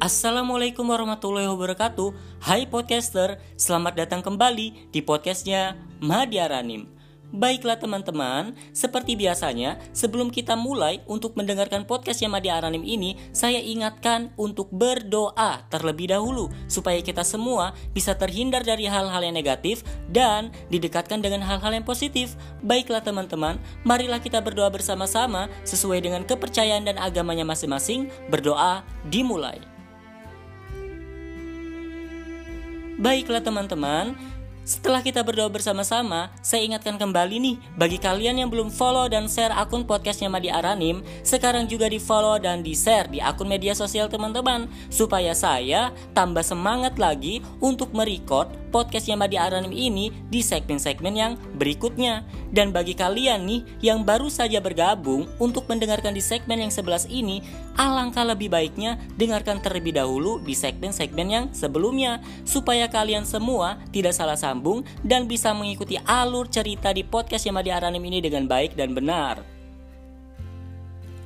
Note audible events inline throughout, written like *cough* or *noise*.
Assalamualaikum warahmatullahi wabarakatuh. Hai podcaster, selamat datang kembali di podcastnya Mahdi Aranim. Baiklah teman-teman, seperti biasanya sebelum kita mulai untuk mendengarkan podcast Yamadi Aranim ini Saya ingatkan untuk berdoa terlebih dahulu Supaya kita semua bisa terhindar dari hal-hal yang negatif Dan didekatkan dengan hal-hal yang positif. Baiklah teman-teman, marilah kita berdoa bersama-sama Sesuai dengan kepercayaan dan agamanya masing-masing. Berdoa dimulai Baiklah teman-teman, setelah kita berdoa bersama-sama, saya ingatkan kembali nih, bagi kalian yang belum follow dan share akun podcastnya Madi Aranim, sekarang juga di follow dan di share di akun media sosial teman-teman, supaya saya tambah semangat lagi untuk merecord podcastnya Madi Aranim ini di segmen-segmen yang berikutnya. Dan bagi kalian nih yang baru saja bergabung untuk mendengarkan di segmen yang sebelas ini, alangkah lebih baiknya dengarkan terlebih dahulu di segmen-segmen yang sebelumnya, supaya kalian semua tidak salah sambung dan bisa mengikuti alur cerita di podcast Yamadi Aranim ini dengan baik dan benar.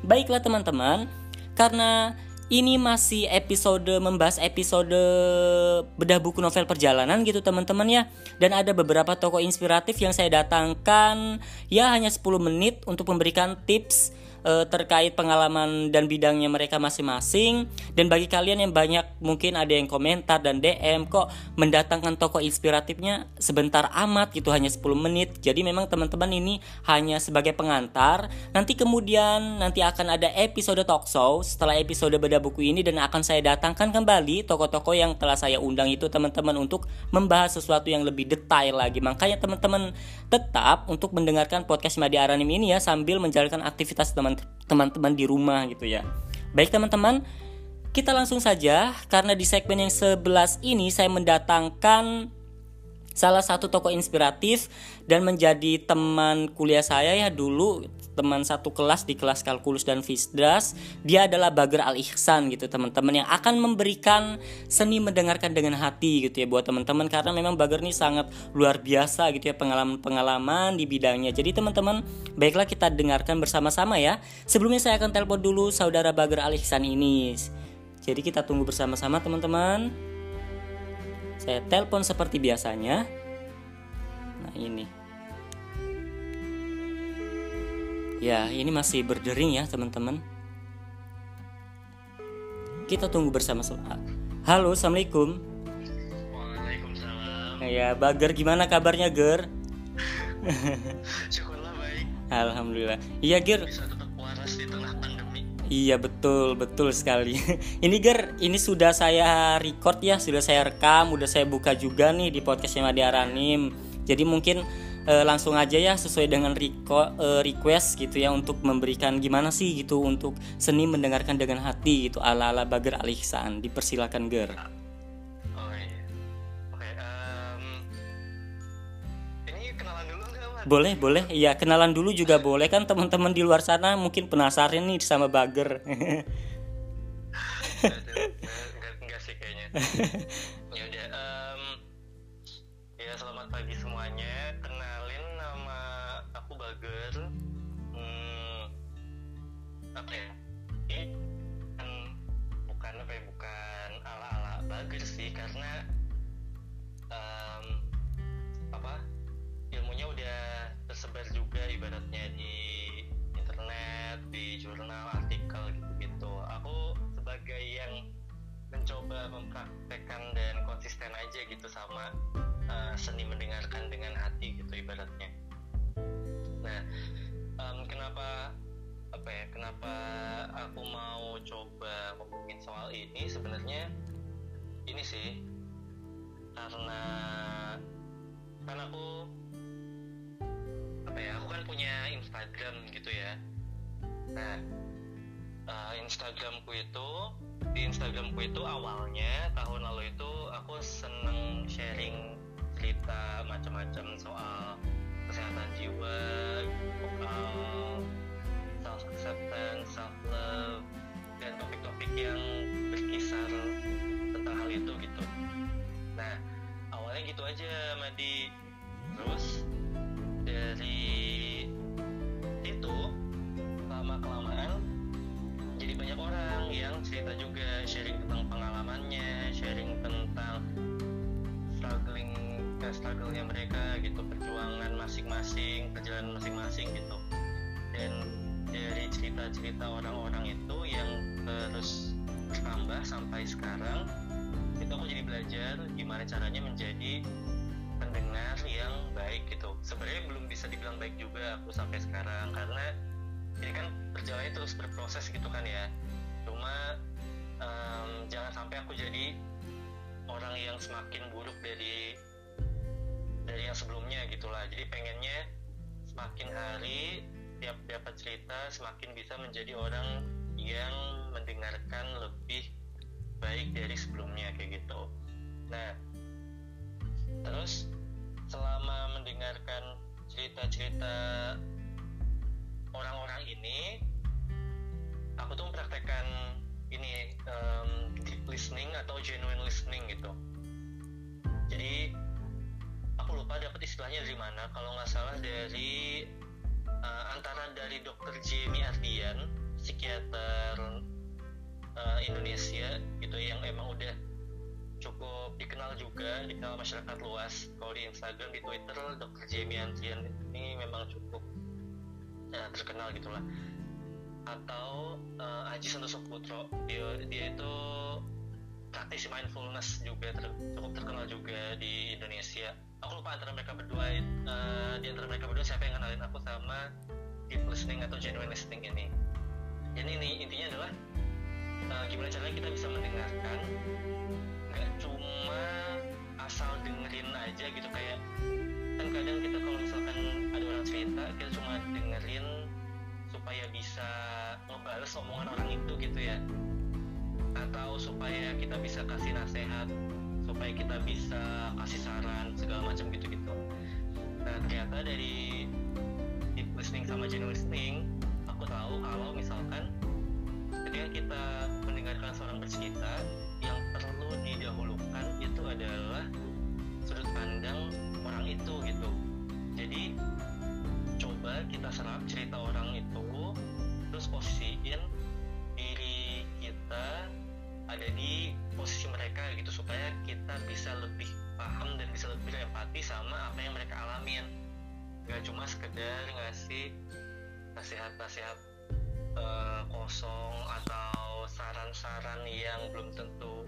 Baiklah teman-teman, karena ini masih episode membahas episode bedah buku novel perjalanan gitu teman-teman ya. Dan ada beberapa tokoh inspiratif yang saya datangkan. Ya hanya 10 menit untuk memberikan tips uh, terkait pengalaman dan bidangnya mereka masing-masing. Dan bagi kalian yang banyak mungkin ada yang komentar dan DM kok mendatangkan tokoh inspiratifnya sebentar amat gitu hanya 10 menit. Jadi memang teman-teman ini hanya sebagai pengantar. Nanti kemudian nanti akan ada episode talk show. Setelah episode beda buku ini dan akan saya datangkan kembali tokoh-tokoh yang telah saya undang itu teman-teman untuk membahas sesuatu yang lebih detail lagi. Makanya teman-teman tetap untuk mendengarkan podcast Madi Aranim ini ya sambil menjalankan aktivitas teman teman-teman di rumah gitu ya. Baik teman-teman, kita langsung saja karena di segmen yang 11 ini saya mendatangkan salah satu tokoh inspiratif dan menjadi teman kuliah saya ya dulu teman satu kelas di kelas kalkulus dan fisdras dia adalah Bager Al Ihsan gitu teman-teman yang akan memberikan seni mendengarkan dengan hati gitu ya buat teman-teman karena memang Bager ini sangat luar biasa gitu ya pengalaman-pengalaman di bidangnya. Jadi teman-teman baiklah kita dengarkan bersama-sama ya. Sebelumnya saya akan telepon dulu saudara Bager Al Ihsan ini. Jadi kita tunggu bersama-sama teman-teman. Saya telepon seperti biasanya. Nah ini Ya, ini masih berdering ya, teman-teman. Kita tunggu bersama-sama. Halo, assalamualaikum. Waalaikumsalam. Ya, Bager gimana kabarnya, Ger? *laughs* Syukurlah baik. Alhamdulillah. Iya, Ger. Bisa tetap waras di tengah pandemi. Iya betul betul sekali. *laughs* ini Ger, ini sudah saya record ya, sudah saya rekam, sudah saya buka juga nih di podcastnya Madi Aranim. Jadi mungkin e, langsung aja ya sesuai dengan reko, e, request gitu ya untuk memberikan gimana sih gitu untuk seni mendengarkan dengan hati gitu ala ala Bager Alihsan dipersilakan Ger. Oh iya. Um, ini dulu? Boleh boleh ya kenalan dulu juga boleh kan teman-teman di luar sana mungkin penasaran nih sama Bager. *laughs* enggak, enggak sih kayaknya. *laughs* mempraktekkan dan konsisten aja gitu sama uh, seni mendengarkan dengan hati gitu ibaratnya. Nah, em, kenapa apa ya? Kenapa aku mau coba ngomongin soal ini sebenarnya ini sih karena kan aku apa ya? Aku kan punya Instagram gitu ya. Nah, uh, Instagramku itu di Instagramku itu awalnya tahun lalu itu aku seneng sharing cerita macam-macam soal kesehatan jiwa, vokal, self acceptance, self love dan topik-topik yang berkisar cerita-cerita orang-orang itu yang terus bertambah sampai sekarang itu aku jadi belajar gimana caranya menjadi pendengar yang baik gitu. Sebenarnya belum bisa dibilang baik juga aku sampai sekarang karena ini kan perjalanannya terus berproses gitu kan ya. Cuma um, jangan sampai aku jadi orang yang semakin buruk dari dari yang sebelumnya gitulah. Jadi pengennya semakin hari tiap dapat cerita semakin bisa menjadi orang yang mendengarkan lebih baik dari sebelumnya kayak gitu. Nah terus selama mendengarkan cerita-cerita orang-orang ini aku tuh mempraktekkan ini um, deep listening atau genuine listening gitu. Jadi aku lupa dapat istilahnya dari mana. Kalau nggak salah dari uh, antara dari dokter Jamie Ardian psikiater uh, Indonesia gitu yang emang udah cukup dikenal juga dikenal masyarakat luas. Kalau di Instagram di Twitter dokter Jamie Ardian ini memang cukup ya, terkenal gitulah. Atau uh, Aji Santoso Putro dia dia itu praktisi mindfulness juga ter, cukup terkenal juga di Indonesia. Aku lupa antara mereka berdua uh, di antara mereka berdua siapa yang kenalin aku sama deep listening atau genuine listening ini. Jadi ini intinya adalah uh, gimana caranya kita bisa mendengarkan nggak cuma asal dengerin aja gitu kayak kan kadang kita kalau misalkan ada orang cerita kita cuma dengerin supaya bisa ngebales omongan orang itu gitu ya atau supaya kita bisa kasih nasihat supaya kita bisa kasih saran segala macam gitu-gitu. Nah ternyata dari deep listening sama genuine listening aku tahu kalau misalkan ketika kita mendengarkan seorang bercerita yang perlu didahulukan itu adalah sudut pandang orang itu gitu. Jadi coba kita serap cerita orang itu terus posisiin diri kita ada di posisi mereka gitu supaya kita bisa lebih paham dan bisa lebih empati sama apa yang mereka alamin. Gak cuma sekedar ngasih nasihat-nasihat uh, kosong atau saran-saran yang belum tentu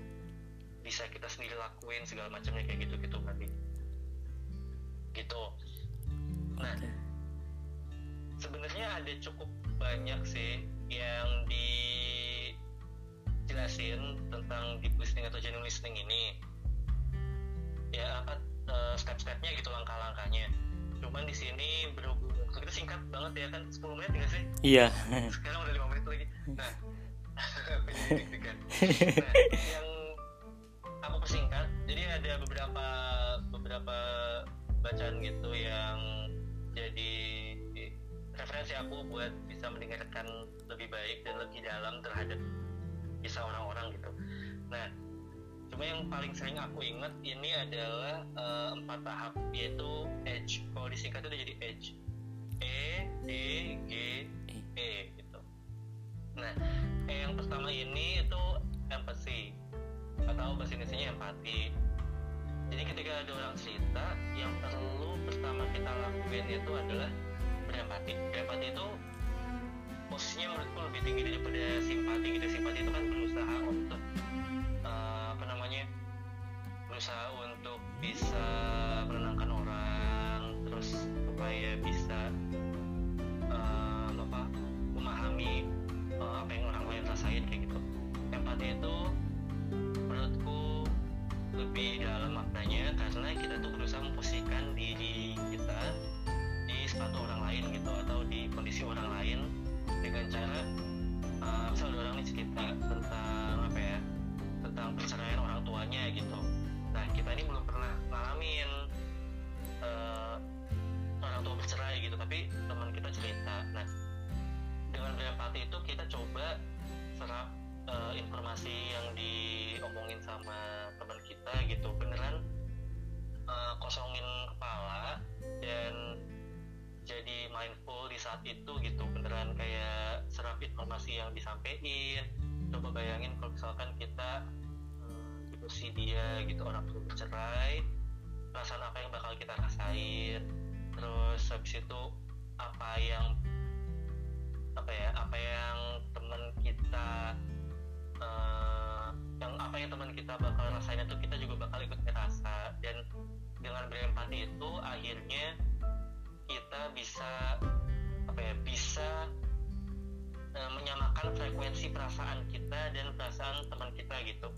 bisa kita sendiri lakuin segala macamnya kayak gitu gitu berarti gitu. Nah sebenarnya ada cukup banyak sih yang dijelasin tentang deep listening atau genuine listening ini. Ya apa uh, step-stepnya gitu langkah-langkahnya. Cuman di sini berhubung kita singkat banget ya kan? 10 menit nggak sih? Iya. Sekarang udah 5 menit lagi. Nah *laughs* nah yang aku persingkat jadi ada beberapa beberapa bacaan gitu yang jadi referensi aku buat bisa mendengarkan lebih baik dan lebih dalam terhadap kisah orang-orang gitu. Nah, cuma yang paling sering aku ingat ini adalah uh, empat tahap yaitu edge. Kalau disingkat itu jadi edge. E, D, G, E gitu. Nah, E yang pertama ini itu empathy atau bahasa Indonesia empati. Jadi ketika ada orang cerita, yang perlu pertama kita lakuin itu adalah berempati berempati itu posisinya menurutku lebih tinggi daripada simpati gitu simpati itu kan berusaha untuk uh, apa namanya berusaha untuk bisa menenangkan orang terus supaya bisa uh, apa memahami uh, apa yang orang lain rasain kayak gitu. Empati itu menurutku lebih dalam maknanya karena kita tuh berusaha memposisikan diri kita sepatu orang lain gitu atau di kondisi orang lain dengan cara uh, misal ada orang nih cerita tentang apa ya tentang perceraian orang tuanya gitu. Nah kita ini belum pernah ngalamin uh, orang tua bercerai gitu tapi teman kita cerita. Nah dengan berempati itu kita coba serap uh, informasi yang diomongin sama teman kita gitu. Beneran uh, kosongin kepala dan jadi mindful di saat itu gitu beneran kayak serap informasi yang disampaikan. Coba bayangin kalau misalkan kita hmm, posisi dia gitu orang tua bercerai perasaan apa yang bakal kita rasain. Terus habis itu apa yang apa ya apa yang teman kita uh, yang apa yang teman kita bakal rasain itu kita juga bakal ikut ngerasa. Dan dengan berempati itu akhirnya kita bisa apa ya bisa uh, menyamakan frekuensi perasaan kita dan perasaan teman kita gitu.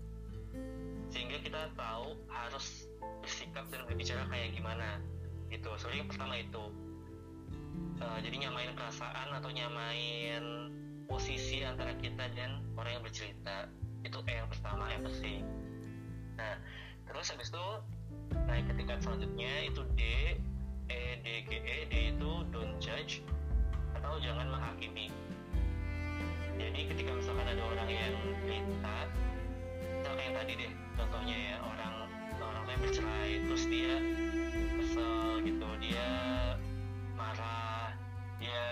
Sehingga kita tahu harus bersikap dan berbicara kayak gimana gitu. Soalnya yang pertama itu. Uh, jadi nyamain perasaan atau nyamain posisi antara kita dan orang yang bercerita itu E yang pertama penting. Nah terus habis itu naik ke tingkat selanjutnya itu D E D G E D itu don't judge atau jangan menghakimi. Jadi ketika misalkan ada orang yang cerita misalkan kayak tadi deh contohnya ya orang orang yang bercerai terus dia kesel gitu dia marah dia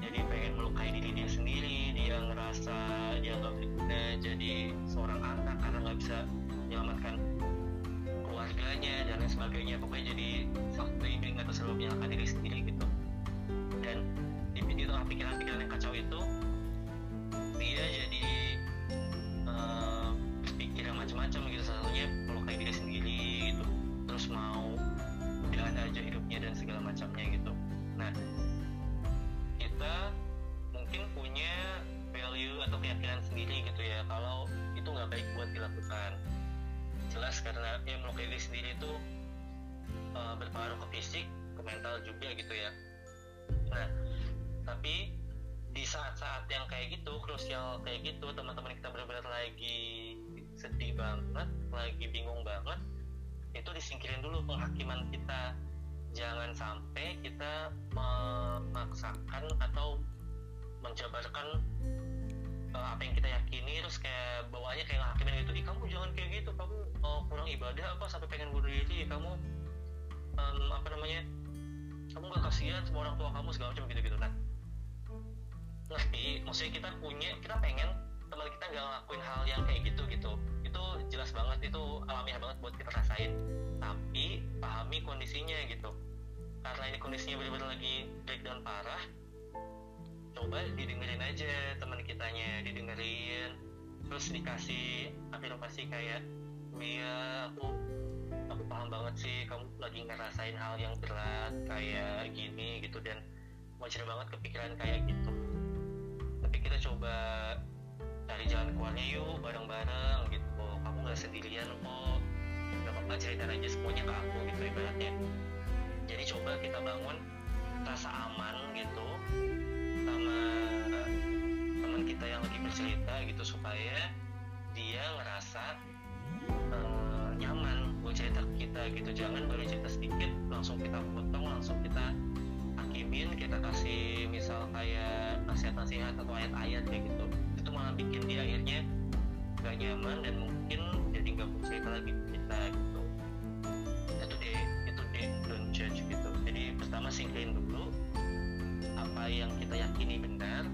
jadi pengen melukai diri dia sendiri dia ngerasa dia nggak berguna jadi seorang anak karena nggak bisa menyelamatkan keluarganya dan lain sebagainya. Pokoknya jadi self blaming atau selalu menyalahkan diri sendiri gitu. Dan di, di tengah pikiran-pikiran yang kacau itu dia jadi uh, macam-macam gitu. Salah satunya melukai diri sendiri gitu. Terus mau udah ada aja hidupnya dan segala macamnya gitu. Nah kita mungkin punya value atau keyakinan sendiri gitu ya. Kalau itu nggak baik buat dilakukan jelas karena yang melukai diri sendiri itu uh, berpengaruh ke fisik ke mental juga gitu ya. Nah tapi di saat-saat yang kayak gitu krusial kayak gitu teman-teman kita benar-benar lagi sedih banget lagi bingung banget itu disingkirin dulu penghakiman kita. Jangan sampai kita memaksakan atau menjabarkan uh, apa yang kita yakini terus kayak bawaannya kayak ngakimin gitu ih kamu jangan kayak gitu kamu uh, kurang ibadah apa sampai pengen bunuh diri kamu um, apa namanya kamu gak kasihan sama orang tua kamu segala macam gitu gitu nah ngerti maksudnya kita punya kita pengen teman kita nggak ngelakuin hal yang kayak gitu gitu. Itu jelas banget itu alamiah banget buat kita rasain. Tapi pahami kondisinya gitu. Karena ini kondisinya benar-benar lagi breakdown parah coba didengerin aja teman kitanya didengerin. Terus dikasih afirmasi kayak Mia aku aku paham banget sih kamu lagi ngerasain hal yang berat kayak gini gitu. Dan wajar banget kepikiran kayak gitu. Tapi kita coba cari jalan keluarnya yuk bareng-bareng gitu. Kamu nggak sendirian kok. Nggak apa-apa cerita aja semuanya ke aku gitu ibaratnya. Jadi coba kita bangun rasa aman gitu sama teman kita yang lagi bercerita gitu supaya dia ngerasa uh, nyaman buat cerita kita gitu. Jangan baru cerita sedikit langsung kita potong langsung kita hakimin kita kasih misal kayak nasihat-nasihat atau ayat-ayat kayak gitu. Itu malah bikin dia akhirnya gak nyaman dan mungkin jadi nggak mau cerita lagi kita gitu. Itu deh itu deh don't judge gitu. Jadi pertama singkirin dulu apa yang kita yakini benar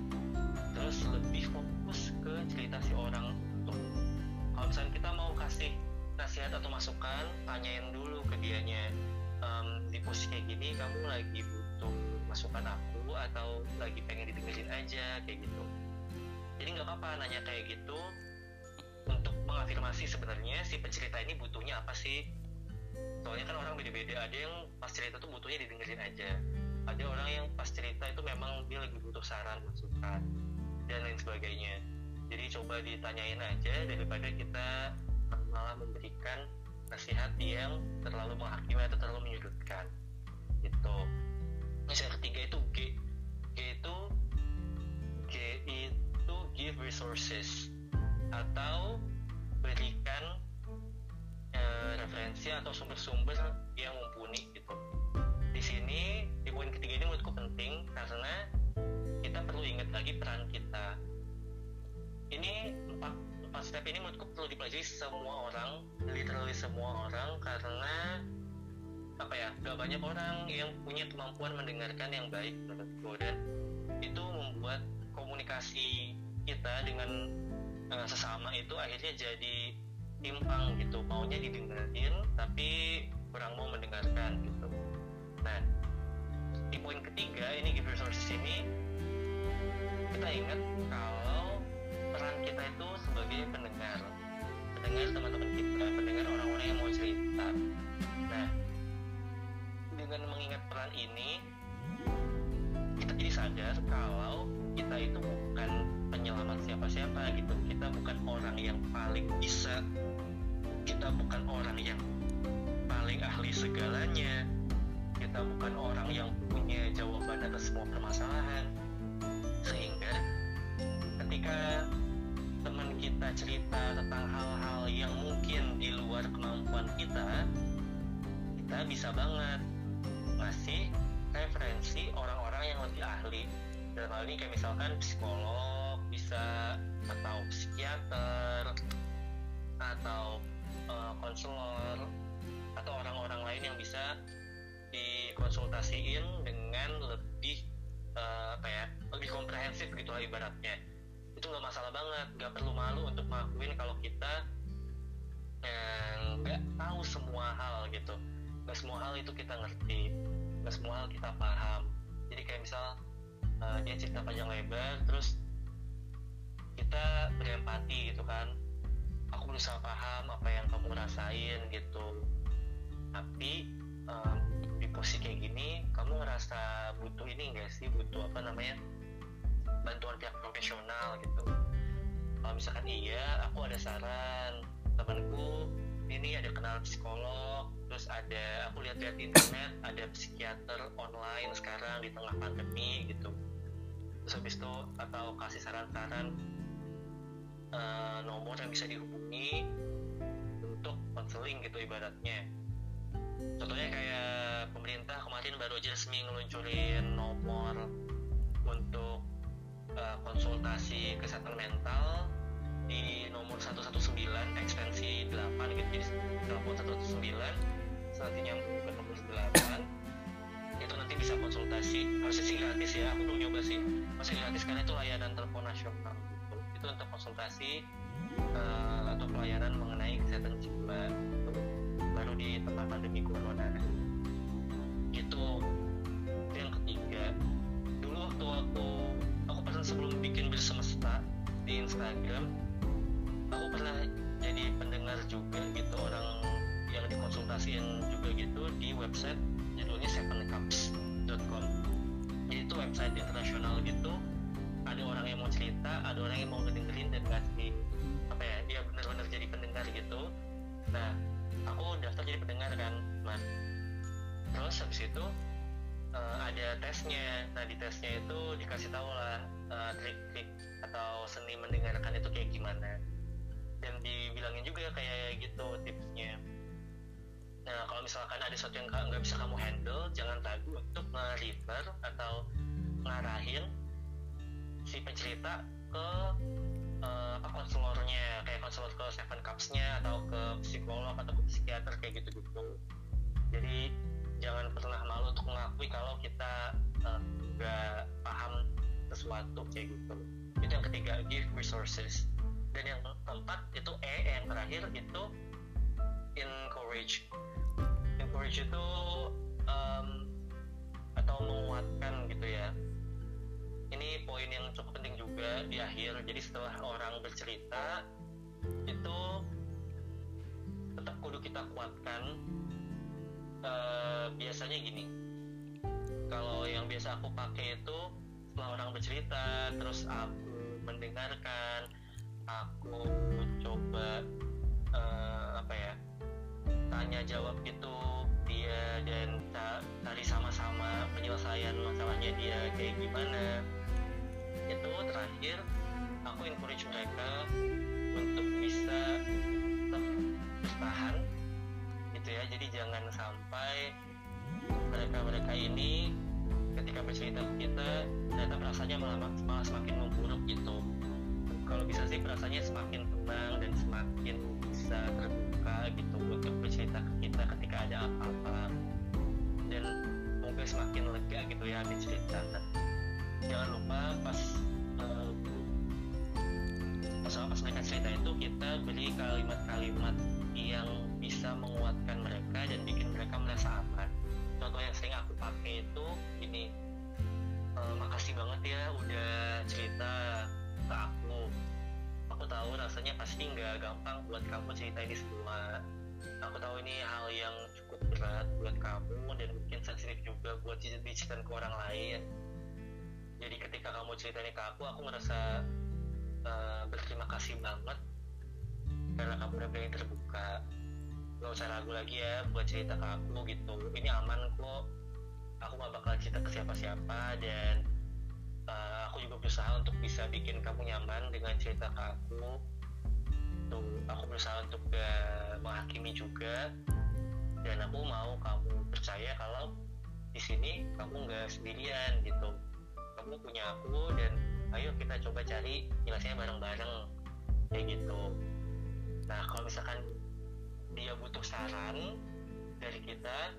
terus lebih fokus ke cerita si orang tuh. Kalau misalnya kita mau kasih nasihat atau masukan tanyain dulu ke dianya um, di posisi kayak gini kamu lagi butuh masukan aku atau lagi pengen didengerin aja? Kayak gitu. Jadi nggak apa-apa nanya kayak gitu untuk mengafirmasi sebenarnya si pencerita ini butuhnya apa sih. Soalnya kan orang beda-beda ada yang pas cerita tuh butuhnya didengerin aja ada orang yang pas cerita itu memang dia lagi butuh saran masukan dan lain sebagainya. Jadi coba ditanyain aja daripada kita malah memberikan nasihat yang terlalu menghakimi atau terlalu menyudutkan. Gitu. Terus yang ketiga itu G. G itu G itu give resources atau berikan uh, referensi atau sumber-sumber yang mumpuni gitu. Di sini poin ketiga ini menurutku penting karena kita perlu ingat lagi peran kita. Ini empat empat step ini menurutku perlu dipelajari semua orang literally semua orang karena apa ya gak banyak orang yang punya kemampuan mendengarkan yang baik menurutku. Dan itu membuat komunikasi kita dengan uh, sesama itu akhirnya jadi timpang gitu. Maunya didengerin tapi kurang mau mendengarkan gitu. Nah di poin ketiga ini give resources ini kita ingat kalau peran kita itu sebagai pendengar. Pendengar teman-teman kita pendengar orang-orang yang mau cerita. Nah dengan mengingat peran ini kita jadi sadar kalau kita itu bukan penyelamat siapa-siapa gitu. Kita bukan orang yang paling bisa. Kita bukan orang yang paling ahli segalanya kita bukan orang yang punya jawaban atas semua permasalahan. Sehingga ketika teman kita cerita tentang hal-hal yang mungkin di luar kemampuan kita kita bisa banget ngasih referensi orang-orang yang lebih ahli. Dalam hal ini kayak misalkan psikolog bisa atau psikiater atau uh, konselor atau orang-orang dikonsultasiin dengan lebih uh, apa ya lebih komprehensif gitu lah ibaratnya. Itu nggak masalah banget nggak perlu malu untuk ngakuin kalau kita nggak tahu semua hal gitu. Nggak semua hal itu kita ngerti nggak semua hal kita paham. Jadi kayak misal uh, dia cerita panjang lebar terus kita berempati gitu kan. Aku berusaha paham apa yang kamu rasain gitu. Tapi um, di posisi kayak gini kamu ngerasa butuh ini enggak sih? Butuh apa namanya? Bantuan pihak profesional gitu. Kalau misalkan iya aku ada saran. Temanku ini ada kenal psikolog terus ada aku lihat-lihat internet ada psikiater online sekarang di tengah pandemi gitu. Terus habis itu atau kasih saran-saran uh, nomor yang bisa dihubungi untuk konseling gitu ibaratnya contohnya kayak pemerintah kemarin baru aja resmi ngeluncurin nomor untuk uh, konsultasi kesehatan mental di nomor 119 ekstensi 8 gitu. Jadi telepon 119 selanjutnya ke nomor 8 itu nanti bisa konsultasi. Harusnya sih gratis ya aku belum nyoba sih. Masih gratis karena itu layanan telepon nasional. Itu untuk konsultasi uh, atau pelayanan mengenai kesehatan jiwa. gitu. Baru di tengah pandemi corona. Itu yang ketiga. Dulu waktu waktu aku pernah sebelum bikin bir semesta di Instagram aku pernah jadi pendengar juga gitu orang yang dikonsultasiin juga gitu di website judulnya sevencups.com jadi itu website internasional gitu. Ada orang yang mau cerita ada orang yang mau ngedengerin dan ngasih apa ya dia benar-benar jadi pendengar gitu. Nah aku daftar jadi pendengar kan nah terus habis itu uh, ada tesnya nah di tesnya itu dikasih tahu lah uh, trik-trik atau seni mendengarkan itu kayak gimana. Dan dibilangin juga kayak gitu tipsnya. Nah kalau misalkan ada sesuatu yang nggak bisa kamu handle jangan ragu untuk nge-refer atau ngarahin si pencerita ke uh, apa konselornya kayak konselor ke Seven Cups-nya atau ke psikolog atau ke psikiater kayak gitu-gitu. Jadi jangan pernah malu untuk mengakui kalau kita uh, paham sesuatu kayak gitu. Itu yang ketiga give resources. Dan yang keempat itu E yang terakhir itu encourage. Encourage itu um, atau menguatkan gitu ya ini poin yang cukup penting juga di akhir. Jadi setelah orang bercerita itu tetap kudu kita kuatkan. Uh, biasanya gini kalau yang biasa aku pakai itu setelah orang bercerita terus aku mendengarkan aku coba uh, apa ya tanya jawab itu dia dan cari sama-sama penyelesaian masalahnya dia kayak gimana itu terakhir aku encourage mereka untuk bisa bertahan gitu ya. Jadi jangan sampai mereka-mereka ini ketika bercerita kita ternyata rasanya malah, malah semakin memburuk gitu. Kalau bisa sih rasanya semakin tenang dan semakin bisa terbuka gitu untuk bercerita ke kita ketika ada apa-apa. Dan mungkin semakin lega gitu ya habis cerita jangan lupa pas uh, pas pas mereka cerita itu kita beri kalimat-kalimat yang bisa menguatkan mereka dan bikin mereka merasa aman. Contoh yang sering aku pakai itu ini e, makasih banget ya udah cerita ke aku. Aku tahu rasanya pasti nggak gampang buat kamu cerita ini semua. Aku tahu ini hal yang cukup berat buat kamu dan mungkin sensitif juga buat diceritain ke orang lain jadi ketika kamu cerita ini ke aku aku merasa uh, berterima kasih banget. Karena kamu udah pengen terbuka. Gak usah ragu lagi ya buat cerita ke aku gitu. Ini aman kok. Aku gak bakal cerita ke siapa-siapa dan uh, aku juga berusaha untuk bisa bikin kamu nyaman dengan cerita ke aku. Tuh aku berusaha untuk gak menghakimi juga. Dan aku mau kamu percaya kalau di sini kamu nggak sendirian gitu kamu punya aku dan ayo kita coba cari jelasnya bareng-bareng. Kayak gitu. Nah kalau misalkan dia butuh saran dari kita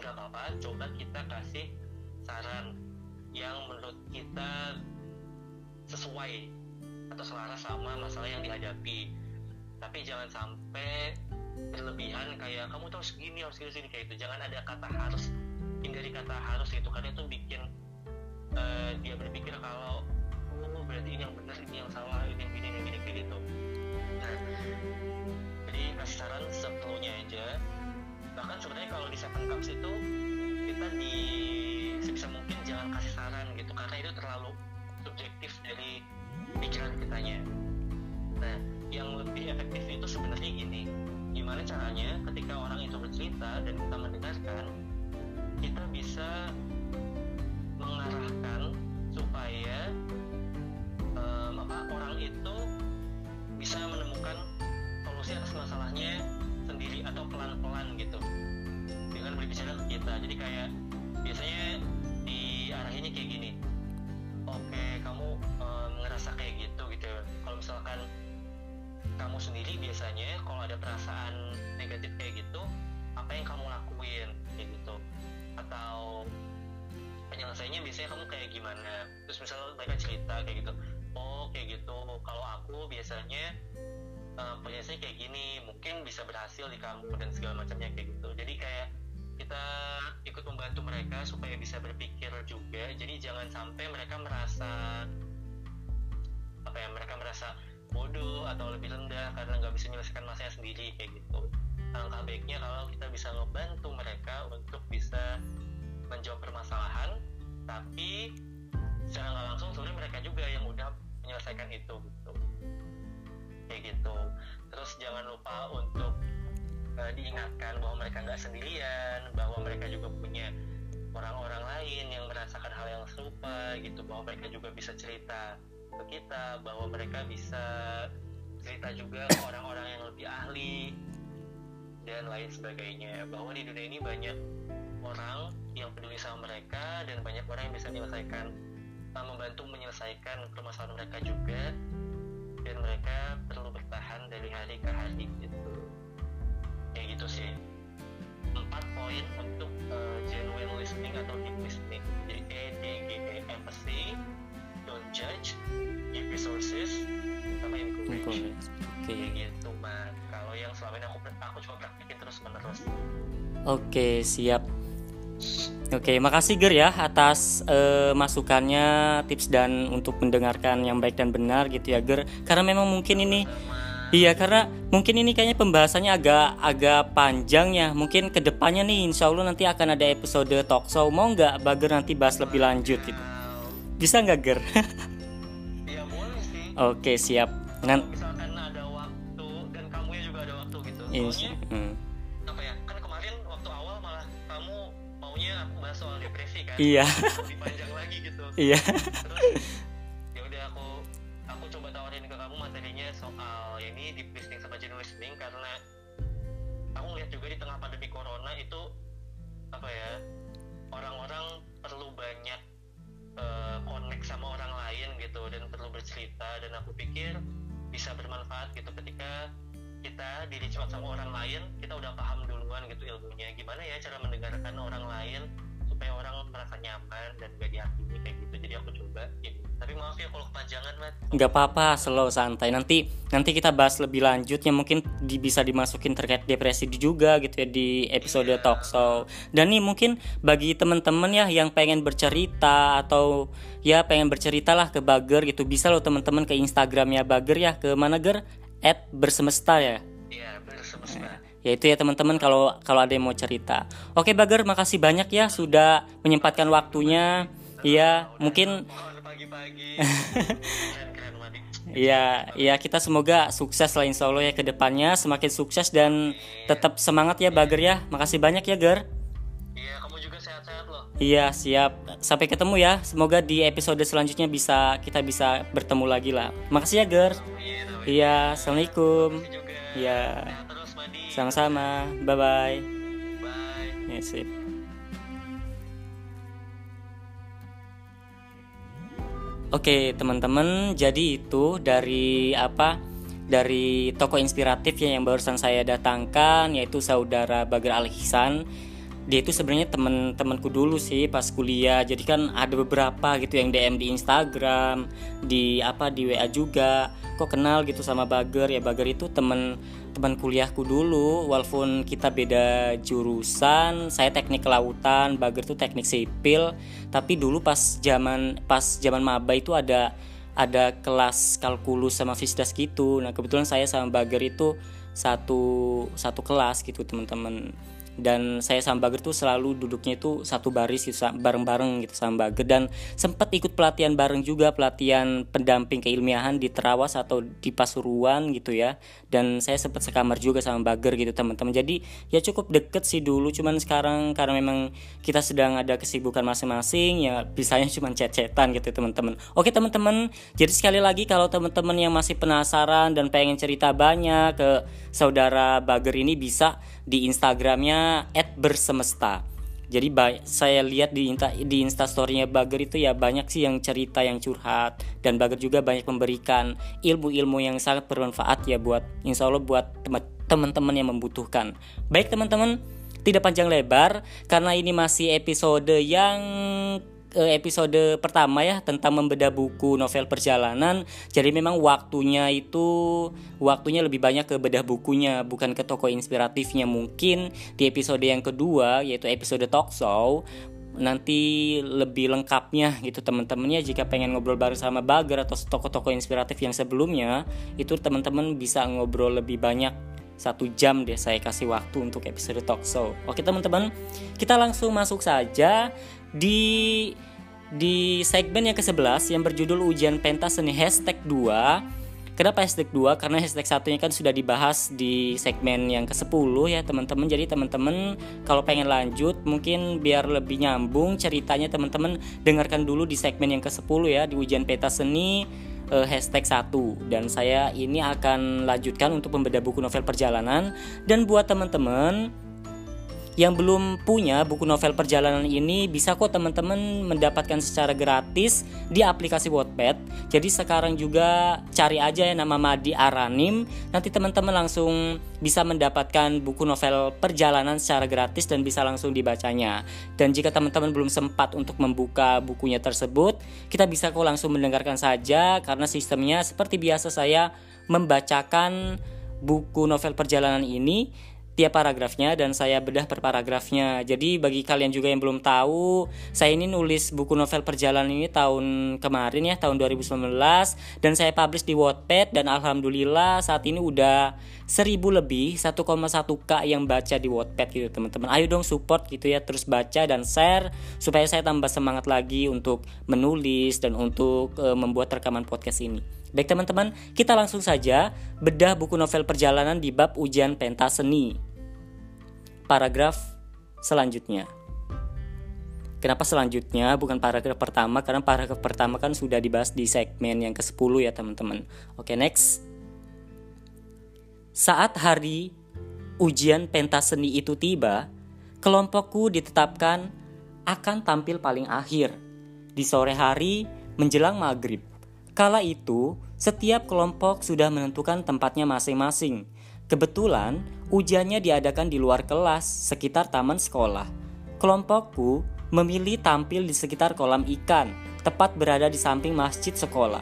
nggak apa-apa. Coba kita kasih saran yang menurut kita sesuai atau selaras sama masalah yang dihadapi. Tapi jangan sampai berlebihan kayak kamu tahu segini harus segini kayak itu jangan ada kata harus hindari kata harus itu karena itu bikin uh, dia berpikir kalau oh berarti ini yang benar ini yang salah ini yang gini ini yang gini gitu. Nah jadi kasih saran sepenuhnya aja. Bahkan sebenarnya kalau di seven cups itu kita di sebisa mungkin jangan kasih saran gitu karena itu terlalu subjektif dari pikiran kitanya. Nah yang lebih efektif itu sebenarnya gini gimana caranya ketika orang itu bercerita dan kita mendengarkan kita bisa mengarahkan supaya um, apa orang itu bisa menemukan solusi atas masalahnya sendiri atau pelan-pelan gitu. Dengan berbicara ke kita. Jadi kayak biasanya diarahinnya kayak gini. Oke kamu um, ngerasa kayak gitu gitu. Kalau misalkan kamu sendiri biasanya kalau ada perasaan negatif kayak gitu apa yang kamu lakuin kayak gitu? Atau penyelesaiannya biasanya kamu kayak gimana? Terus misalnya mereka cerita kayak gitu oh kayak gitu. Kalau aku biasanya uh, penyelesaiannya kayak gini. Mungkin bisa berhasil di kamu dan segala macamnya kayak gitu. Jadi kayak kita ikut membantu mereka supaya bisa berpikir juga. Jadi jangan sampai mereka merasa apa ya mereka merasa bodoh atau lebih rendah karena nggak bisa menyelesaikan masalahnya sendiri kayak gitu. Alangkah baiknya kalau kita bisa membantu mereka untuk bisa menjawab permasalahan tapi secara nggak langsung sebenarnya mereka juga yang udah menyelesaikan itu gitu. Kayak gitu. Terus jangan lupa untuk uh, diingatkan bahwa mereka nggak sendirian bahwa mereka juga punya orang-orang lain yang merasakan hal yang serupa gitu. Bahwa mereka juga bisa cerita ke kita bahwa mereka bisa cerita juga ke orang-orang yang lebih ahli dan lain sebagainya. Bahwa di dunia ini banyak orang yang peduli sama mereka dan banyak orang yang bisa menyelesaikan uh, membantu menyelesaikan permasalahan mereka juga. Dan mereka perlu bertahan dari hari ke hari gitu. Kayak gitu sih. Empat poin untuk uh, genuine listening atau deep listening. Jadi E D G E empathy don't judge. Give resources. Sama encourage oke. okay. gitu mat kalau yang selama ini aku aku coba praktekin terus menerus oke siap Oke, makasih Ger ya atas uh, masukannya, tips dan untuk mendengarkan yang baik dan benar gitu ya Ger. Karena memang mungkin ini Iya karena mungkin ini kayaknya pembahasannya agak agak panjang ya. Mungkin ke depannya nih Insya Allah nanti akan ada episode talk show. Mau nggak Bager nanti bahas lebih lanjut gitu? Bisa nggak Ger? Iya *laughs* boleh sih. Oke siap. Ngan misalkan ada waktu dan kamu juga ada waktu gitu. Iya. Hmm. Depresi kan? Iya. Lebih panjang lagi gitu. Iya. Terus ya udah aku aku coba tawarin ke kamu materinya soal ya ini deep listening sama genuine listening karena aku ngeliat juga di tengah pandemi corona itu apa ya orang-orang perlu banyak uh, connect sama orang lain gitu dan perlu bercerita dan aku pikir bisa bermanfaat gitu ketika kita diri sama orang lain kita udah paham duluan gitu ilmunya gimana ya cara mendengarkan orang lain supaya orang merasa nyaman dan gak dihakimi kayak gitu jadi aku coba ini tapi maaf ya kalau kepanjangan jangan mat nggak apa-apa slow santai. Nanti nanti kita bahas lebih lanjut yang mungkin di, bisa dimasukin terkait depresi juga gitu ya di episode Iya. talk show. Dan nih mungkin bagi teman-teman ya yang pengen bercerita atau ya pengen bercerita lah ke Bager gitu. Bisa loh teman-teman ke Instagramnya Bager ya ke mana Ger? At bersemesta ya. Iya bersemesta ya itu ya teman-teman kalau kalau ada yang mau cerita oke Bager makasih banyak ya sudah menyempatkan waktunya Iya, mungkin pagi-pagi *laughs* Iya, ya kita semoga sukses lah insya Allah ya ke depannya semakin sukses dan tetap semangat ya Bager ya. Makasih banyak ya Ger. iya kamu juga sehat-sehat loh Iya siap. Sampai ketemu ya. Semoga di episode selanjutnya bisa kita bisa bertemu lagi lah. Makasih ya Ger. iya Iya, assalamualaikum. Iya, sehat terus Madi sama-sama. Bye bye. bye Ya, sip. Oke teman-teman, jadi itu dari apa? Dari toko inspiratif ya yang barusan saya datangkan, yaitu saudara Bager Al Ihsan. Dia itu sebenarnya temen-temenku dulu sih pas kuliah. Jadi kan ada beberapa gitu yang DM di Instagram, di apa di WA juga. Kok kenal gitu sama Bager ya Bager itu temen teman kuliahku dulu walaupun kita beda jurusan saya teknik kelautan Bager tuh teknik sipil. Tapi dulu pas zaman pas zaman maba itu ada ada kelas kalkulus sama fisdas gitu. Nah kebetulan saya sama Bager itu satu satu kelas gitu teman-teman dan saya sama Bager tuh selalu duduknya itu satu baris gitu bareng-bareng gitu sama Bager dan sempat ikut pelatihan bareng juga pelatihan pendamping keilmiahan di Terawas atau di Pasuruan gitu ya. Dan saya sempat sekamar juga sama Bager gitu teman-teman. Jadi ya cukup deket sih dulu cuman sekarang karena memang kita sedang ada kesibukan masing-masing ya bisanya *laughs* cuman chat-chatan gitu teman-teman. Oke teman-teman. Jadi sekali lagi kalau teman-teman yang masih penasaran dan pengen cerita banyak ke saudara Bager ini bisa di Instagramnya @bersemesta. Jadi saya lihat di insta di instastorynya Bager itu ya banyak sih yang cerita yang curhat. Dan Bager juga banyak memberikan ilmu-ilmu yang sangat bermanfaat ya buat insya Allah buat tem- teman-teman yang membutuhkan. Baik teman-teman tidak panjang lebar karena ini masih episode yang episode pertama ya tentang membedah buku novel perjalanan. Jadi memang waktunya itu waktunya lebih banyak ke bedah bukunya bukan ke toko inspiratifnya. Mungkin di episode yang kedua yaitu episode talk show nanti lebih lengkapnya gitu teman-temannya. Jika pengen ngobrol bareng sama Bager atau toko-toko inspiratif yang sebelumnya itu teman-teman bisa ngobrol lebih banyak. Satu jam deh saya kasih waktu untuk episode talk show. Oke teman-teman kita langsung masuk saja di di segmen yang ke-11 yang berjudul ujian pentas seni hashtag 2 Kenapa hashtag 2? Karena hashtag satunya kan sudah dibahas di segmen yang ke-10 ya teman-teman. Jadi teman-teman kalau pengen lanjut mungkin biar lebih nyambung ceritanya teman-teman dengarkan dulu di segmen yang ke-10 ya Di ujian pentas seni eh, hashtag 1 Dan saya ini akan lanjutkan untuk membedah buku novel perjalanan. Dan buat teman-teman yang belum punya buku novel perjalanan ini bisa kok teman-teman mendapatkan secara gratis di aplikasi Wattpad. Jadi sekarang juga cari aja ya nama Madi Aranim. Nanti teman-teman langsung bisa mendapatkan buku novel perjalanan secara gratis dan bisa langsung dibacanya. Dan jika teman-teman belum sempat untuk membuka bukunya tersebut, kita bisa kok langsung mendengarkan saja karena sistemnya seperti biasa saya membacakan buku novel perjalanan ini tiap paragrafnya dan saya bedah per paragrafnya. Jadi bagi kalian juga yang belum tahu, saya ini nulis buku novel perjalanan ini tahun kemarin ya, tahun 2019 dan saya publish di Wattpad dan alhamdulillah saat ini udah 1000 lebih 1,1k yang baca di Wattpad gitu teman-teman. Ayo dong support gitu ya, terus baca dan share supaya saya tambah semangat lagi untuk menulis dan untuk eh, membuat rekaman podcast ini. Baik teman-teman, kita langsung saja bedah buku novel perjalanan di bab ujian pentas seni. Paragraf selanjutnya. Kenapa selanjutnya bukan paragraf pertama? Karena paragraf pertama kan sudah dibahas di segmen yang ke-10 ya teman-teman. Oke, next. Saat hari ujian pentas seni itu tiba, kelompokku ditetapkan akan tampil paling akhir di sore hari menjelang maghrib. Kala itu, setiap kelompok sudah menentukan tempatnya masing-masing. Kebetulan, ujiannya diadakan di luar kelas, sekitar taman sekolah. Kelompokku memilih tampil di sekitar kolam ikan, tepat berada di samping masjid sekolah.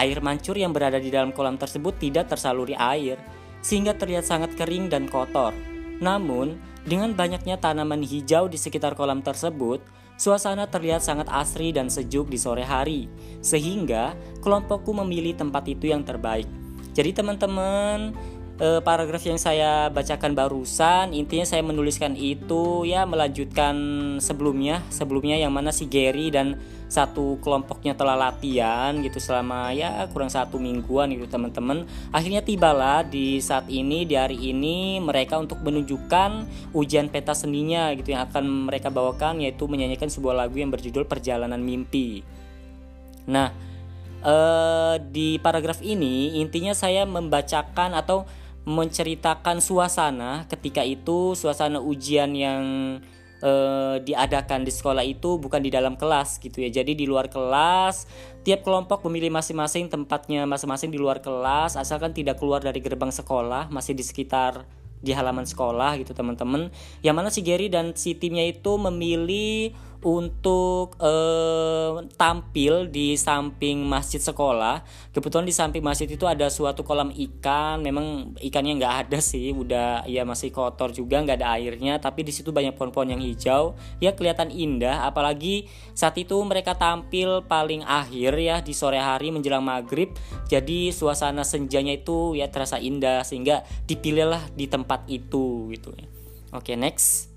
Air mancur yang berada di dalam kolam tersebut tidak tersaluri air, sehingga terlihat sangat kering dan kotor. Namun, dengan banyaknya tanaman hijau di sekitar kolam tersebut, suasana terlihat sangat asri dan sejuk di sore hari, sehingga kelompokku memilih tempat itu yang terbaik. Jadi teman-teman, eh, paragraf yang saya bacakan barusan intinya saya menuliskan itu ya melanjutkan sebelumnya sebelumnya yang mana si Gary dan satu kelompoknya telah latihan gitu selama ya kurang satu mingguan gitu teman-teman. Akhirnya tibalah di saat ini di hari ini mereka untuk menunjukkan ujian peta seninya gitu yang akan mereka bawakan yaitu menyanyikan sebuah lagu yang berjudul Perjalanan Mimpi. Nah eh, di paragraf ini intinya saya membacakan atau menceritakan suasana ketika itu suasana ujian yang eh, diadakan di sekolah itu bukan di dalam kelas gitu ya. Jadi di luar kelas tiap kelompok memilih masing-masing tempatnya masing-masing di luar kelas asalkan tidak keluar dari gerbang sekolah masih di sekitar di halaman sekolah gitu teman-teman. Yang mana si Gary dan si timnya itu memilih untuk eh, tampil di samping masjid sekolah. Kebetulan di samping masjid itu ada suatu kolam ikan. Memang ikannya nggak ada sih, udah ya masih kotor juga, nggak ada airnya. Tapi di situ banyak pohon-pohon yang hijau, ya kelihatan indah. Apalagi saat itu mereka tampil paling akhir ya di sore hari menjelang maghrib. Jadi suasana senjanya itu ya terasa indah sehingga dipilihlah di tempat itu gitu ya. Oke next.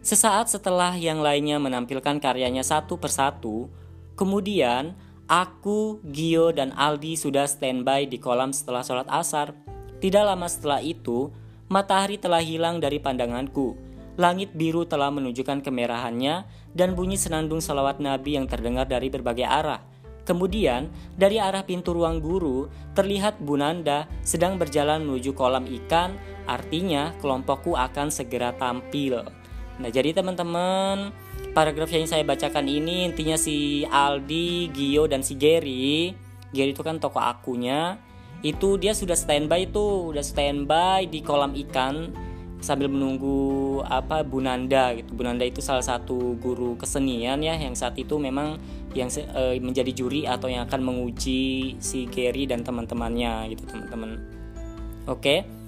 Sesaat setelah yang lainnya menampilkan karyanya satu persatu, kemudian aku, Gio, dan Aldi sudah standby di kolam setelah sholat asar. Tidak lama setelah itu, matahari telah hilang dari pandanganku. Langit biru telah menunjukkan kemerahannya dan bunyi senandung salawat Nabi yang terdengar dari berbagai arah. Kemudian, dari arah pintu ruang guru, terlihat Bunanda sedang berjalan menuju kolam ikan, artinya kelompokku akan segera tampil. Nah, jadi teman-teman, paragraf yang saya bacakan ini intinya si Aldi, Gio dan si Gary. Gary itu kan toko akunya. Itu dia sudah standby tuh, udah standby di kolam ikan sambil menunggu apa Bunanda gitu. Bunanda itu salah satu guru kesenian ya yang saat itu memang yang e, menjadi juri atau yang akan menguji si Gary dan teman-temannya gitu, teman-teman. Oke. Okay.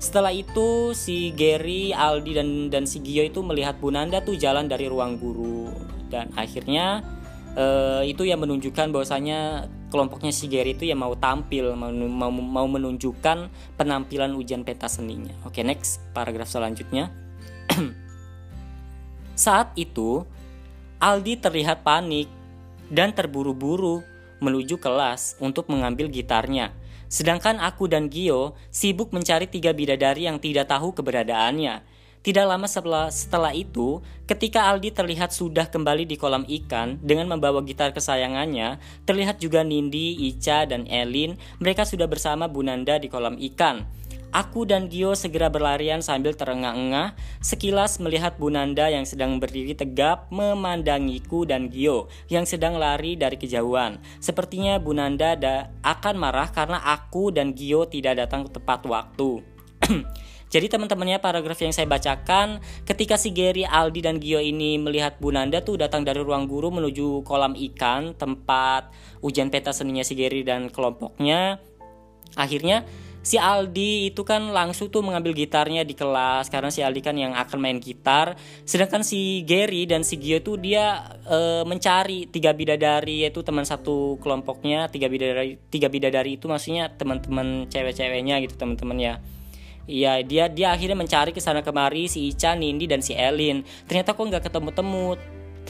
Setelah itu si Gary, Aldi dan dan si Gio itu melihat Bu Nanda tuh jalan dari ruang guru dan akhirnya uh, itu yang menunjukkan bahwasanya kelompoknya si Gary itu yang mau tampil mau, mau mau menunjukkan penampilan ujian peta seninya. Oke, next paragraf selanjutnya. *clears throat* Saat itu Aldi terlihat panik dan terburu-buru menuju kelas untuk mengambil gitarnya Sedangkan aku dan Gio sibuk mencari tiga bidadari yang tidak tahu keberadaannya. Tidak lama setelah, setelah itu, ketika Aldi terlihat sudah kembali di kolam ikan dengan membawa gitar kesayangannya, terlihat juga Nindi, Ica, dan Elin. Mereka sudah bersama Bunanda di kolam ikan. Aku dan Gio segera berlarian sambil terengah-engah, sekilas melihat Bunanda yang sedang berdiri tegap memandangiku dan Gio yang sedang lari dari kejauhan. Sepertinya Bunanda da akan marah karena aku dan Gio tidak datang tepat waktu. *clears throat* Jadi teman-temannya paragraf yang saya bacakan ketika si Gary, Aldi dan Gio ini melihat Bunanda tuh datang dari ruang guru menuju kolam ikan tempat ujian peta seninya si Gary dan kelompoknya. Akhirnya si Aldi itu kan langsung tuh mengambil gitarnya di kelas karena si Aldi kan yang akan main gitar. Sedangkan si Gary dan si Gio tuh dia e, mencari tiga bidadari yaitu teman satu kelompoknya tiga bidadari tiga bidadari itu maksudnya teman-teman cewek-ceweknya gitu teman-teman ya Iya dia dia akhirnya mencari ke sana kemari si Ica, Nindi dan si Elin. Ternyata kok nggak ketemu-temu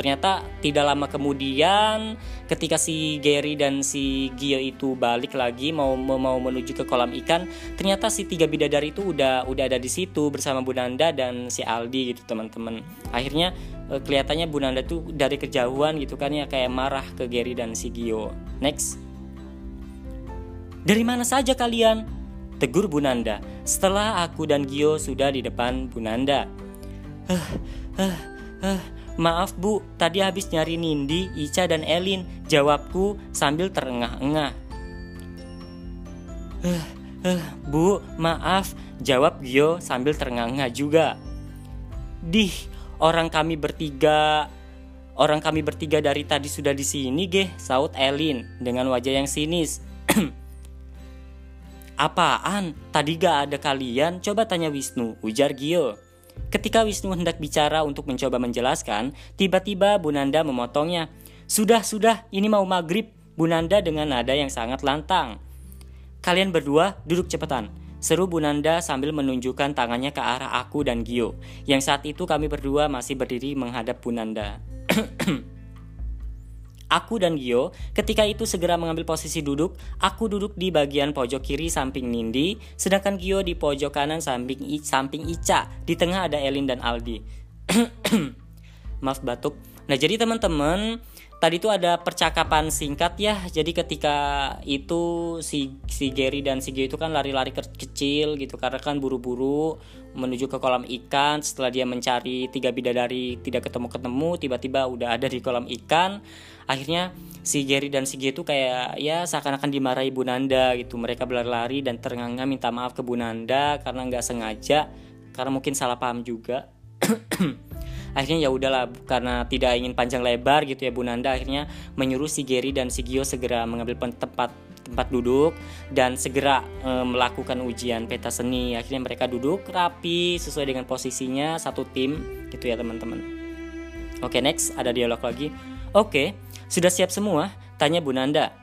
ternyata tidak lama kemudian ketika si Gary dan si Gio itu balik lagi mau mau menuju ke kolam ikan ternyata si tiga bidadari itu udah udah ada di situ bersama Bu Nanda dan si Aldi gitu teman-teman. Akhirnya eh, kelihatannya Bu Nanda tuh dari kejauhan gitu kan ya kayak marah ke Gary dan si Gio. Next. Dari mana saja kalian? Tegur Bu Nanda. Setelah aku dan Gio sudah di depan Bu Nanda. Huh, huh, huh Maaf bu, tadi habis nyari Nindi, Ica, dan Elin. Jawabku sambil terengah-engah. Uh, uh, bu, maaf. Jawab Gio sambil terengah-engah juga. Dih, orang kami bertiga Orang kami bertiga dari tadi sudah di sini, geh, saut Elin dengan wajah yang sinis. *clears throat* Apaan? Tadi gak ada kalian? Coba tanya Wisnu, ujar Gio. Ketika Wisnu hendak bicara untuk mencoba menjelaskan, tiba-tiba Bunanda memotongnya. Sudah, sudah, ini mau maghrib, Bunanda dengan nada yang sangat lantang. Kalian berdua duduk cepetan. Seru Bunanda sambil menunjukkan tangannya ke arah aku dan Gio, yang saat itu kami berdua masih berdiri menghadap Bunanda. *clears throat* Aku dan Gio ketika itu segera mengambil posisi duduk. Aku duduk di bagian pojok kiri samping Nindi, sedangkan Gio di pojok kanan samping I, samping Ica. Di tengah ada Elin dan Aldi. *clears throat* Maaf batuk. Nah, jadi teman-teman, tadi itu ada percakapan singkat ya. Jadi ketika itu si si Gary dan si Gio itu kan lari-lari ke kecil gitu. Karena kan buru-buru menuju ke kolam ikan. Setelah dia mencari tiga bidadari tidak ketemu-ketemu tiba-tiba udah ada di kolam ikan. Akhirnya si Gary dan si Gio itu kayak ya seakan-akan dimarahi Bu Nanda gitu. Mereka berlari dan terengah minta maaf ke Bu Nanda karena nggak sengaja. Karena mungkin salah paham juga *clears throat* akhirnya ya udahlah karena tidak ingin panjang lebar gitu ya Bu Nanda akhirnya menyuruh si Gary dan si Gio segera mengambil tempat tempat duduk dan segera e, melakukan ujian peta seni akhirnya mereka duduk rapi sesuai dengan posisinya satu tim gitu ya teman-teman oke next ada dialog lagi oke sudah siap semua tanya Bu Nanda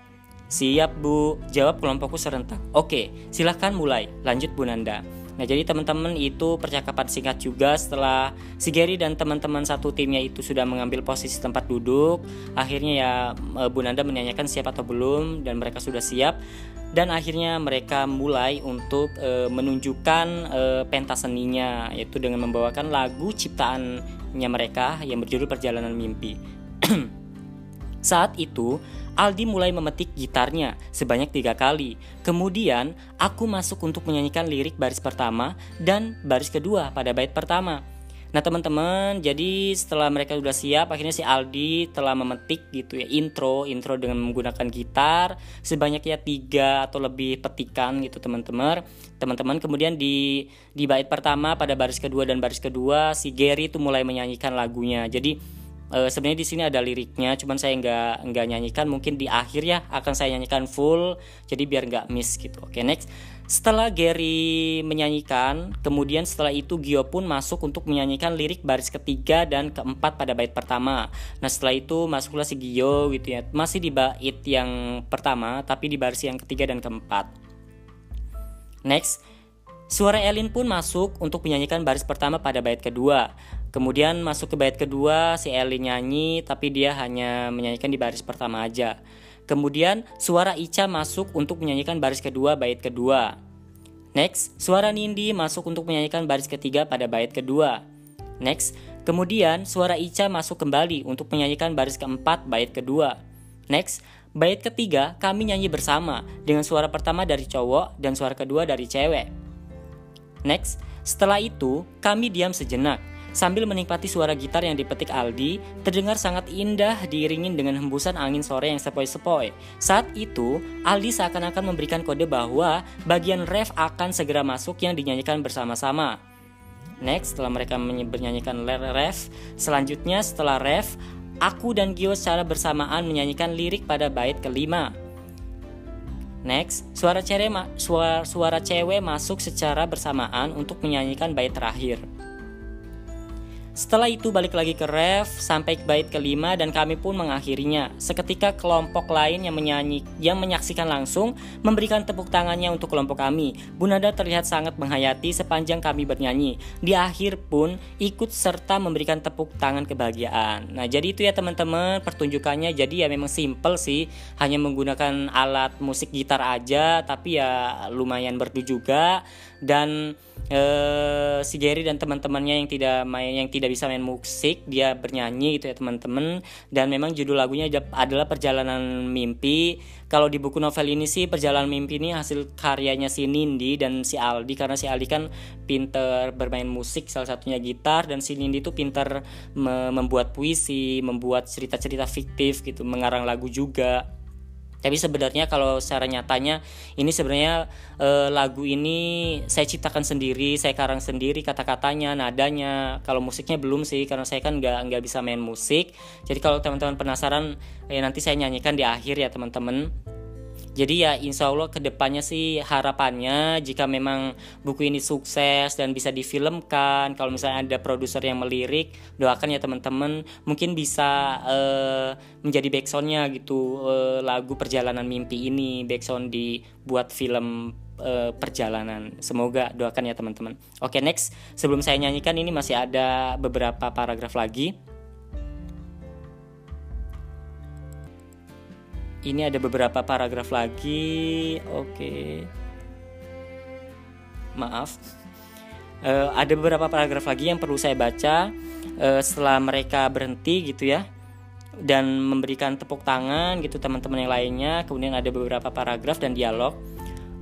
Siap Bu, jawab kelompokku serentak. Oke, silahkan mulai. Lanjut Bu Nanda. Nah jadi teman-teman itu percakapan singkat juga setelah si Gary dan teman-teman satu timnya itu sudah mengambil posisi tempat duduk. Akhirnya ya e, Bu Nanda menanyakan siap atau belum dan mereka sudah siap. Dan akhirnya mereka mulai untuk e, menunjukkan e, pentas seninya Yaitu dengan membawakan lagu ciptaannya mereka yang berjudul Perjalanan Mimpi. *clears throat* Saat itu Aldi mulai memetik gitarnya sebanyak tiga kali. Kemudian aku masuk untuk menyanyikan lirik baris pertama dan baris kedua pada bait pertama. Nah teman-teman, jadi setelah mereka sudah siap, akhirnya si Aldi telah memetik gitu ya intro, intro dengan menggunakan gitar sebanyak ya tiga atau lebih petikan gitu teman-teman. Teman-teman kemudian di di bait pertama pada baris kedua dan baris kedua si Gary itu mulai menyanyikan lagunya. Jadi uh, sebenarnya di sini ada liriknya cuman saya nggak nggak nyanyikan. Mungkin di akhir ya akan saya nyanyikan full jadi biar nggak miss gitu. Oke next. Setelah Gary menyanyikan kemudian setelah itu Gio pun masuk untuk menyanyikan lirik baris ketiga dan keempat pada bait pertama. Nah setelah itu masuklah si Gio gitu ya. Masih di bait yang pertama tapi di baris yang ketiga dan keempat. Next. Suara Elin pun masuk untuk menyanyikan baris pertama pada bait kedua. Kemudian masuk ke bait kedua, si Elin nyanyi tapi dia hanya menyanyikan di baris pertama aja. Kemudian suara Ica masuk untuk menyanyikan baris kedua bait kedua. Next, suara Nindi masuk untuk menyanyikan baris ketiga pada bait kedua. Next, kemudian suara Ica masuk kembali untuk menyanyikan baris keempat bait kedua. Next, bait ketiga kami nyanyi bersama dengan suara pertama dari cowok dan suara kedua dari cewek. Next, setelah itu kami diam sejenak sambil menikmati suara gitar yang dipetik Aldi terdengar sangat indah diiringin dengan hembusan angin sore yang sepoi-sepoi. Saat itu, Aldi seakan-akan memberikan kode bahwa bagian ref akan segera masuk yang dinyanyikan bersama-sama. Next, setelah mereka menyanyikan ref, selanjutnya setelah ref, aku dan Gio secara bersamaan menyanyikan lirik pada bait kelima. Next, suara cewek, suara, suara cewek masuk secara bersamaan untuk menyanyikan bait terakhir. Setelah itu balik lagi ke ref sampai ke bait kelima dan kami pun mengakhirinya. Seketika kelompok lain yang menyanyi yang menyaksikan langsung memberikan tepuk tangannya untuk kelompok kami. Bunada terlihat sangat menghayati sepanjang kami bernyanyi. Di akhir pun ikut serta memberikan tepuk tangan kebahagiaan. Nah, jadi itu ya teman-teman pertunjukannya jadi ya memang simple sih, hanya menggunakan alat musik gitar aja tapi ya lumayan berdu juga dan uh, si Gary dan teman-temannya yang tidak main yang tidak bisa main musik dia bernyanyi gitu ya teman-teman. Dan memang judul lagunya adalah perjalanan mimpi. Kalau di buku novel ini sih perjalanan mimpi ini hasil karyanya si Nindi dan si Aldi. Karena si Aldi kan pinter bermain musik salah satunya gitar. Dan si Nindi tuh pinter me membuat puisi membuat cerita-cerita fiktif gitu mengarang lagu juga tapi sebenarnya kalau secara nyatanya ini sebenarnya e, lagu ini saya ciptakan sendiri saya karang sendiri kata-katanya nadanya. Kalau musiknya belum sih karena saya kan nggak nggak bisa main musik. Jadi kalau teman-teman penasaran eh, nanti saya nyanyikan di akhir ya teman-teman jadi ya insya Allah ke depannya sih harapannya jika memang buku ini sukses dan bisa difilmkan kalau misalnya ada produser yang melirik doakan ya teman-teman mungkin bisa uh, menjadi backsoundnya gitu uh, lagu perjalanan mimpi ini backsound dibuat film uh, perjalanan. Semoga doakan ya teman-teman. Oke, next. Sebelum saya nyanyikan ini masih ada beberapa paragraf lagi. Ini ada beberapa paragraf lagi. Oke. Maaf. Uh, ada beberapa paragraf lagi yang perlu saya baca uh, setelah mereka berhenti gitu ya dan memberikan tepuk tangan gitu teman-teman yang lainnya. Kemudian ada beberapa paragraf dan dialog.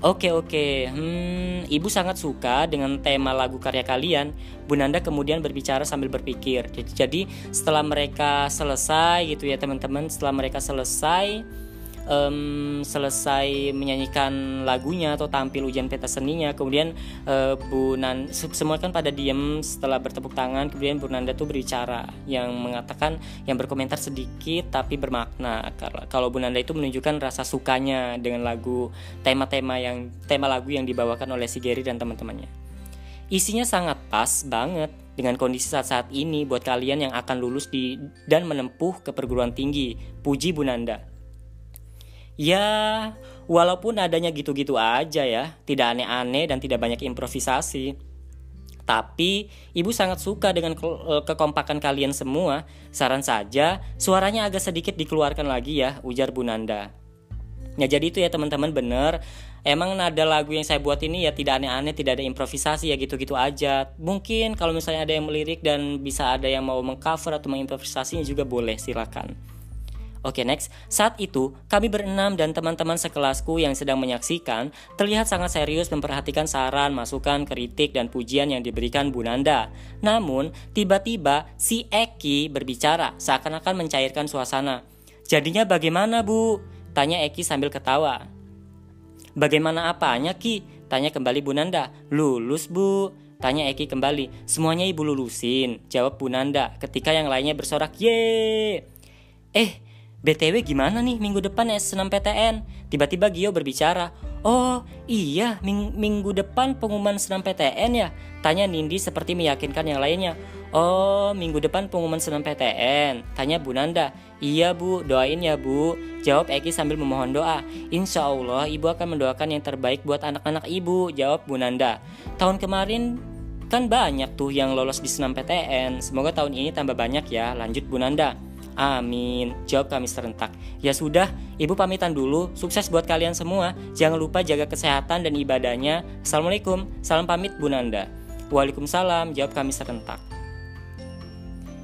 Oke oke, hmm, ibu sangat suka dengan tema lagu karya kalian. Bu Nanda kemudian berbicara sambil berpikir. Jadi, jadi setelah mereka selesai gitu ya teman-teman, setelah mereka selesai, um, selesai menyanyikan lagunya atau tampil ujian peta seninya kemudian uh, Bu Nan semua kan pada diem setelah bertepuk tangan kemudian Bu Nanda tuh berbicara yang mengatakan yang berkomentar sedikit tapi bermakna kalau Bu Nanda itu menunjukkan rasa sukanya dengan lagu tema-tema yang tema lagu yang dibawakan oleh si Gary dan teman-temannya isinya sangat pas banget dengan kondisi saat-saat ini buat kalian yang akan lulus di dan menempuh ke perguruan tinggi. Puji Bu Nanda. Ya, walaupun adanya gitu-gitu aja ya, tidak aneh-aneh dan tidak banyak improvisasi. Tapi ibu sangat suka dengan eh, kekompakan kalian semua. Saran saja, suaranya agak sedikit dikeluarkan lagi ya, ujar Bu Nanda. Ya jadi itu ya teman-teman bener Emang nada lagu yang saya buat ini ya tidak aneh-aneh, tidak ada improvisasi ya gitu-gitu aja. Mungkin kalau misalnya ada yang melirik dan bisa ada yang mau mengcover atau mengimprovisasinya juga boleh, silakan. Oke next, saat itu kami berenam dan teman-teman sekelasku yang sedang menyaksikan terlihat sangat serius memperhatikan saran, masukan, kritik, dan pujian yang diberikan Bu Nanda. Namun, tiba-tiba si Eki berbicara seakan-akan mencairkan suasana. Jadinya bagaimana Bu? Tanya Eki sambil ketawa. Bagaimana apanya Ki? Tanya kembali Bu Nanda. Lulus Bu. Tanya Eki kembali. Semuanya ibu lulusin. Jawab Bu Nanda ketika yang lainnya bersorak. Ye. Eh, BTW gimana nih minggu depan SNMPTN? Tiba-tiba Gio berbicara, Oh iya ming minggu depan pengumuman senam PTN ya? Tanya Nindi seperti meyakinkan yang lainnya. Oh minggu depan pengumuman senam PTN? Tanya Bu Nanda. Iya bu, doain ya bu. Jawab Eki sambil memohon doa. Insya Allah ibu akan mendoakan yang terbaik buat anak-anak ibu. Jawab Bu Nanda. Tahun kemarin kan banyak tuh yang lolos di senam PTN. Semoga tahun ini tambah banyak ya. Lanjut Bu Nanda. Amin. Jawab kami serentak. Ya sudah, ibu pamitan dulu. Sukses buat kalian semua. Jangan lupa jaga kesehatan dan ibadahnya. Assalamualaikum. Salam pamit Bu Nanda. Waalaikumsalam. Jawab kami serentak.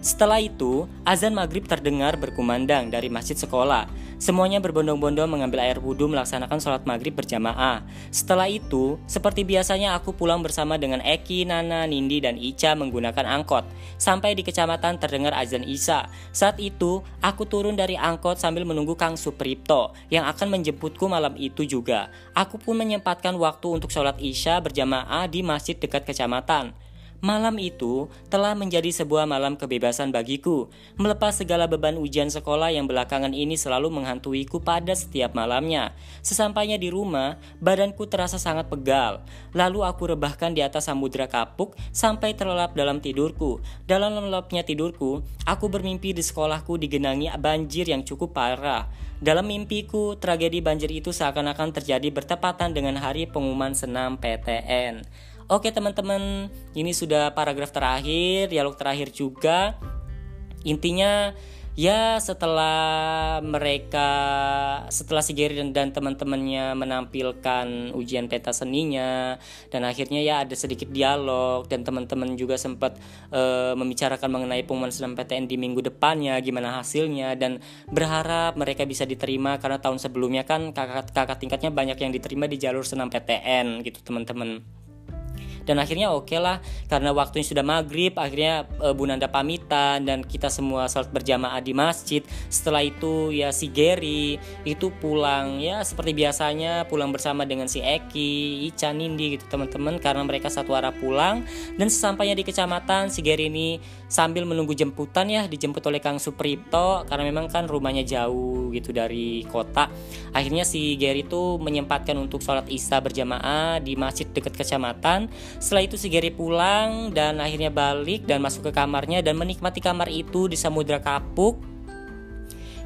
Setelah itu, azan maghrib terdengar berkumandang dari masjid sekolah. Semuanya berbondong-bondong mengambil air wudhu melaksanakan sholat maghrib berjamaah. Setelah itu, seperti biasanya aku pulang bersama dengan Eki, Nana, Nindi, dan Ica menggunakan angkot. Sampai di kecamatan terdengar azan Isa. Saat itu, aku turun dari angkot sambil menunggu Kang Supripto yang akan menjemputku malam itu juga. Aku pun menyempatkan waktu untuk sholat Isya berjamaah di masjid dekat kecamatan. Malam itu telah menjadi sebuah malam kebebasan bagiku, melepas segala beban ujian sekolah yang belakangan ini selalu menghantuiku pada setiap malamnya. Sesampainya di rumah, badanku terasa sangat pegal. Lalu aku rebahkan di atas samudra kapuk sampai terlelap dalam tidurku. Dalam lelapnya tidurku, aku bermimpi di sekolahku digenangi banjir yang cukup parah. Dalam mimpiku, tragedi banjir itu seakan-akan terjadi bertepatan dengan hari pengumuman senam PTN. Oke teman-teman, ini sudah paragraf terakhir, dialog terakhir juga. Intinya ya setelah mereka setelah si Gary dan, dan teman-temannya menampilkan ujian peta seninya dan akhirnya ya ada sedikit dialog dan teman-teman juga sempat uh, membicarakan mengenai pengumuman senam PTN di minggu depannya gimana hasilnya dan berharap mereka bisa diterima karena tahun sebelumnya kan kakak kakak tingkatnya banyak yang diterima di jalur senam PTN gitu teman-teman dan akhirnya oke okay lah karena waktunya sudah maghrib akhirnya e, Bu Nanda pamitan dan kita semua salat berjamaah di masjid. Setelah itu ya si Gary itu pulang ya seperti biasanya pulang bersama dengan si Eki Ica Nindi gitu teman-teman. Karena mereka satu arah pulang. Dan sesampainya di kecamatan si Gary ini sambil menunggu jemputan ya dijemput oleh Kang Supripto karena memang kan rumahnya jauh gitu dari kota. Akhirnya si Gary itu menyempatkan untuk sholat isya berjamaah di masjid dekat kecamatan. Setelah itu si Gary pulang dan akhirnya balik dan masuk ke kamarnya dan menikmati kamar itu di Samudra Kapuk.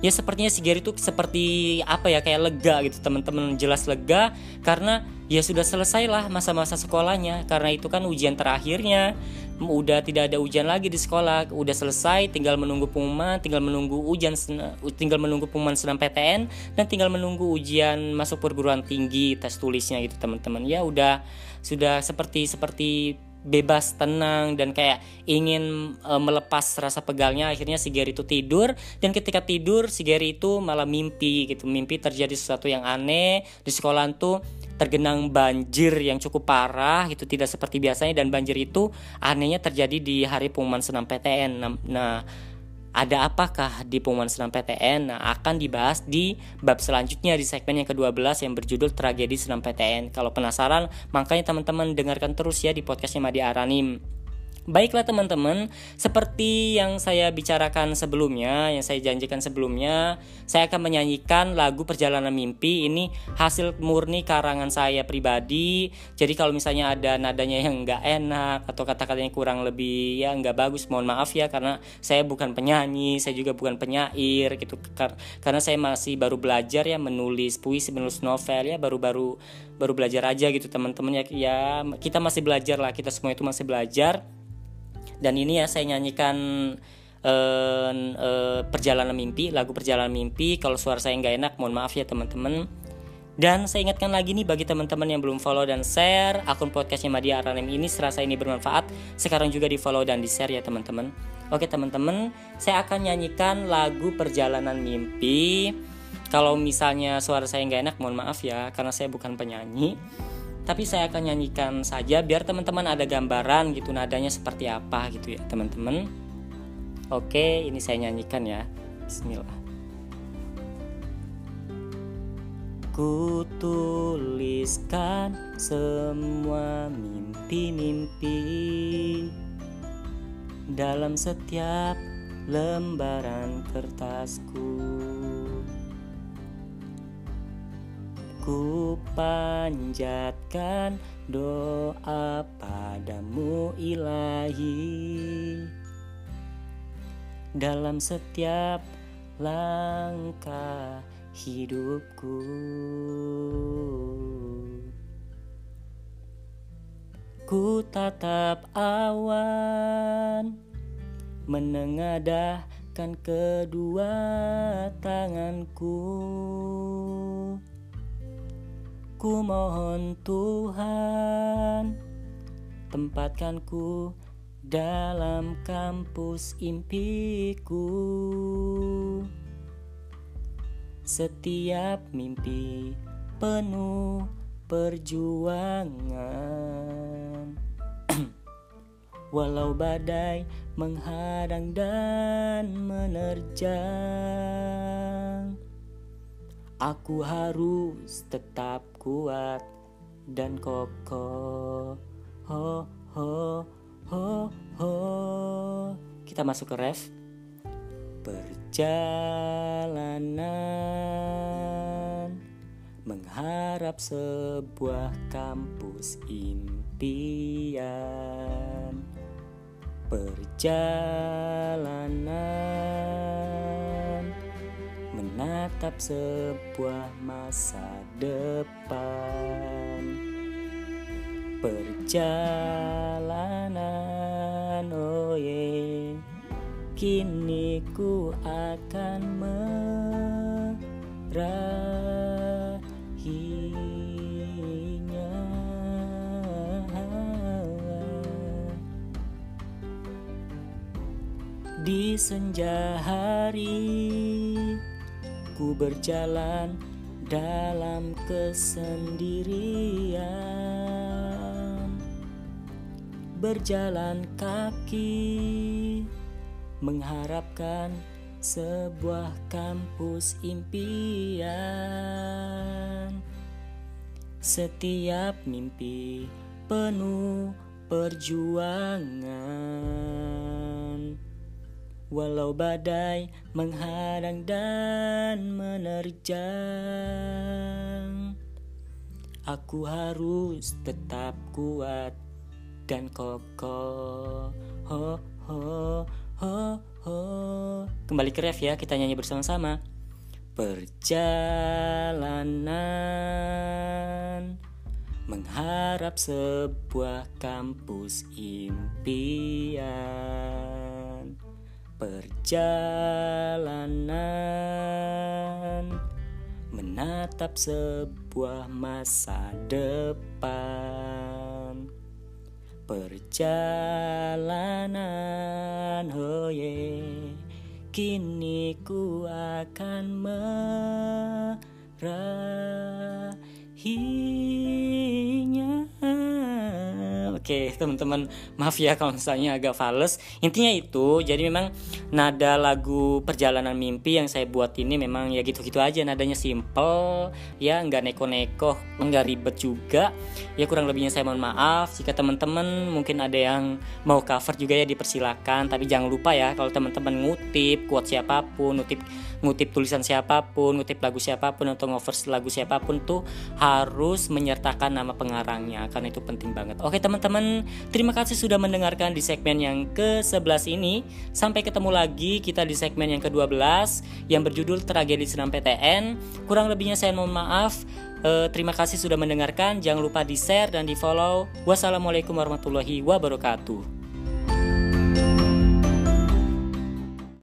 Ya sepertinya si Gary itu seperti apa ya kayak lega gitu teman-teman jelas lega karena ya sudah selesai lah masa-masa sekolahnya. Karena itu kan ujian terakhirnya udah tidak ada ujian lagi di sekolah. Udah selesai tinggal menunggu pengumuman tinggal menunggu ujian tinggal menunggu pengumuman senam PTN dan tinggal menunggu ujian masuk perguruan tinggi tes tulisnya gitu teman-teman. Ya udah sudah seperti seperti bebas tenang dan kayak ingin e, melepas rasa pegalnya. Akhirnya si Gary itu tidur dan ketika tidur si Gary itu malah mimpi gitu. Mimpi terjadi sesuatu yang aneh di sekolah tuh tergenang banjir yang cukup parah gitu tidak seperti biasanya dan banjir itu anehnya terjadi di hari pengumuman senam PTN nah ada apakah di pengumuman senam PTN? Nah, akan dibahas di bab selanjutnya di segmen yang ke-12 yang berjudul Tragedi Senam PTN. Kalau penasaran, makanya teman-teman dengarkan terus ya di podcastnya Madi Aranim. Baiklah teman-teman, seperti yang saya bicarakan sebelumnya, yang saya janjikan sebelumnya, saya akan menyanyikan lagu Perjalanan Mimpi. Ini hasil murni karangan saya pribadi. Jadi kalau misalnya ada nadanya yang nggak enak atau kata-katanya kurang lebih ya nggak bagus, mohon maaf ya karena saya bukan penyanyi, saya juga bukan penyair gitu. Karena saya masih baru belajar ya menulis puisi, menulis novel ya baru-baru baru belajar aja gitu teman-teman ya. Ya kita masih belajar lah, kita semua itu masih belajar dan ini ya saya nyanyikan uh, uh, perjalanan mimpi lagu perjalanan mimpi. Kalau suara saya nggak enak mohon maaf ya teman-teman. Dan saya ingatkan lagi nih bagi teman-teman yang belum follow dan share akun podcastnya Madia Aranem ini serasa ini bermanfaat. Sekarang juga di follow dan di share ya teman-teman. Oke teman-teman saya akan nyanyikan lagu perjalanan mimpi. Kalau misalnya suara saya nggak enak mohon maaf ya karena saya bukan penyanyi tapi saya akan nyanyikan saja biar teman-teman ada gambaran gitu nadanya seperti apa gitu ya teman-teman. Oke ini saya nyanyikan ya. Bismillah. Ku tuliskan semua mimpi-mimpi dalam setiap lembaran kertasku Ku panjatkan doa padamu ilahi. Dalam setiap langkah hidupku. Ku tatap awan Menengadahkan kedua tanganku Ku mohon Tuhan Tempatkan ku dalam kampus impiku. Setiap mimpi penuh perjuangan. *clears throat* Walau badai menghadang dan menerjang Aku harus tetap kuat dan kokoh. Ho ho ho ho. Kita masuk ke ref. Perjalanan mengharap sebuah kampus impian. Perjalanan menatap sebuah masa depan perjalanan oh yeah. kini ku akan merahinya di senja hari Ku berjalan dalam kesendirian berjalan kaki mengharapkan sebuah kampus impian. Setiap mimpi penuh perjuangan. Walau badai menghadang dan menerjang, aku harus tetap kuat dan kokoh. Ho, ho, ho, ho. Kembali ke ref ya, kita nyanyi bersama-sama. Perjalanan mengharap sebuah kampus impian. Perjalanan menatap sebuah masa depan. Perjalanan, oh yeah. Kini ku akan merahinya Oke teman-teman maaf ya kalau misalnya agak fales Intinya itu jadi memang nada lagu perjalanan mimpi yang saya buat ini memang ya gitu-gitu aja Nadanya simple ya nggak neko-neko nggak ribet juga. Ya kurang lebihnya saya mohon maaf. Jika teman-teman mungkin ada yang mau cover juga ya dipersilakan. Tapi jangan lupa ya kalau teman-teman ngutip quote siapa pun Ngutip, ngutip tulisan siapa pun Ngutip lagu siapa pun atau ngovers lagu siapa pun tuh harus menyertakan nama pengarangnya Karena itu penting banget. Oke teman-teman terima kasih sudah mendengarkan di segmen yang ke-11 ini. Sampai ketemu lagi kita di segmen yang ke-12 yang berjudul Tragedi Senam PTN. Kurang lebihnya saya mohon maaf. Eh, terima kasih sudah mendengarkan. Jangan lupa di-share dan di-follow. Wassalamualaikum warahmatullahi wabarakatuh.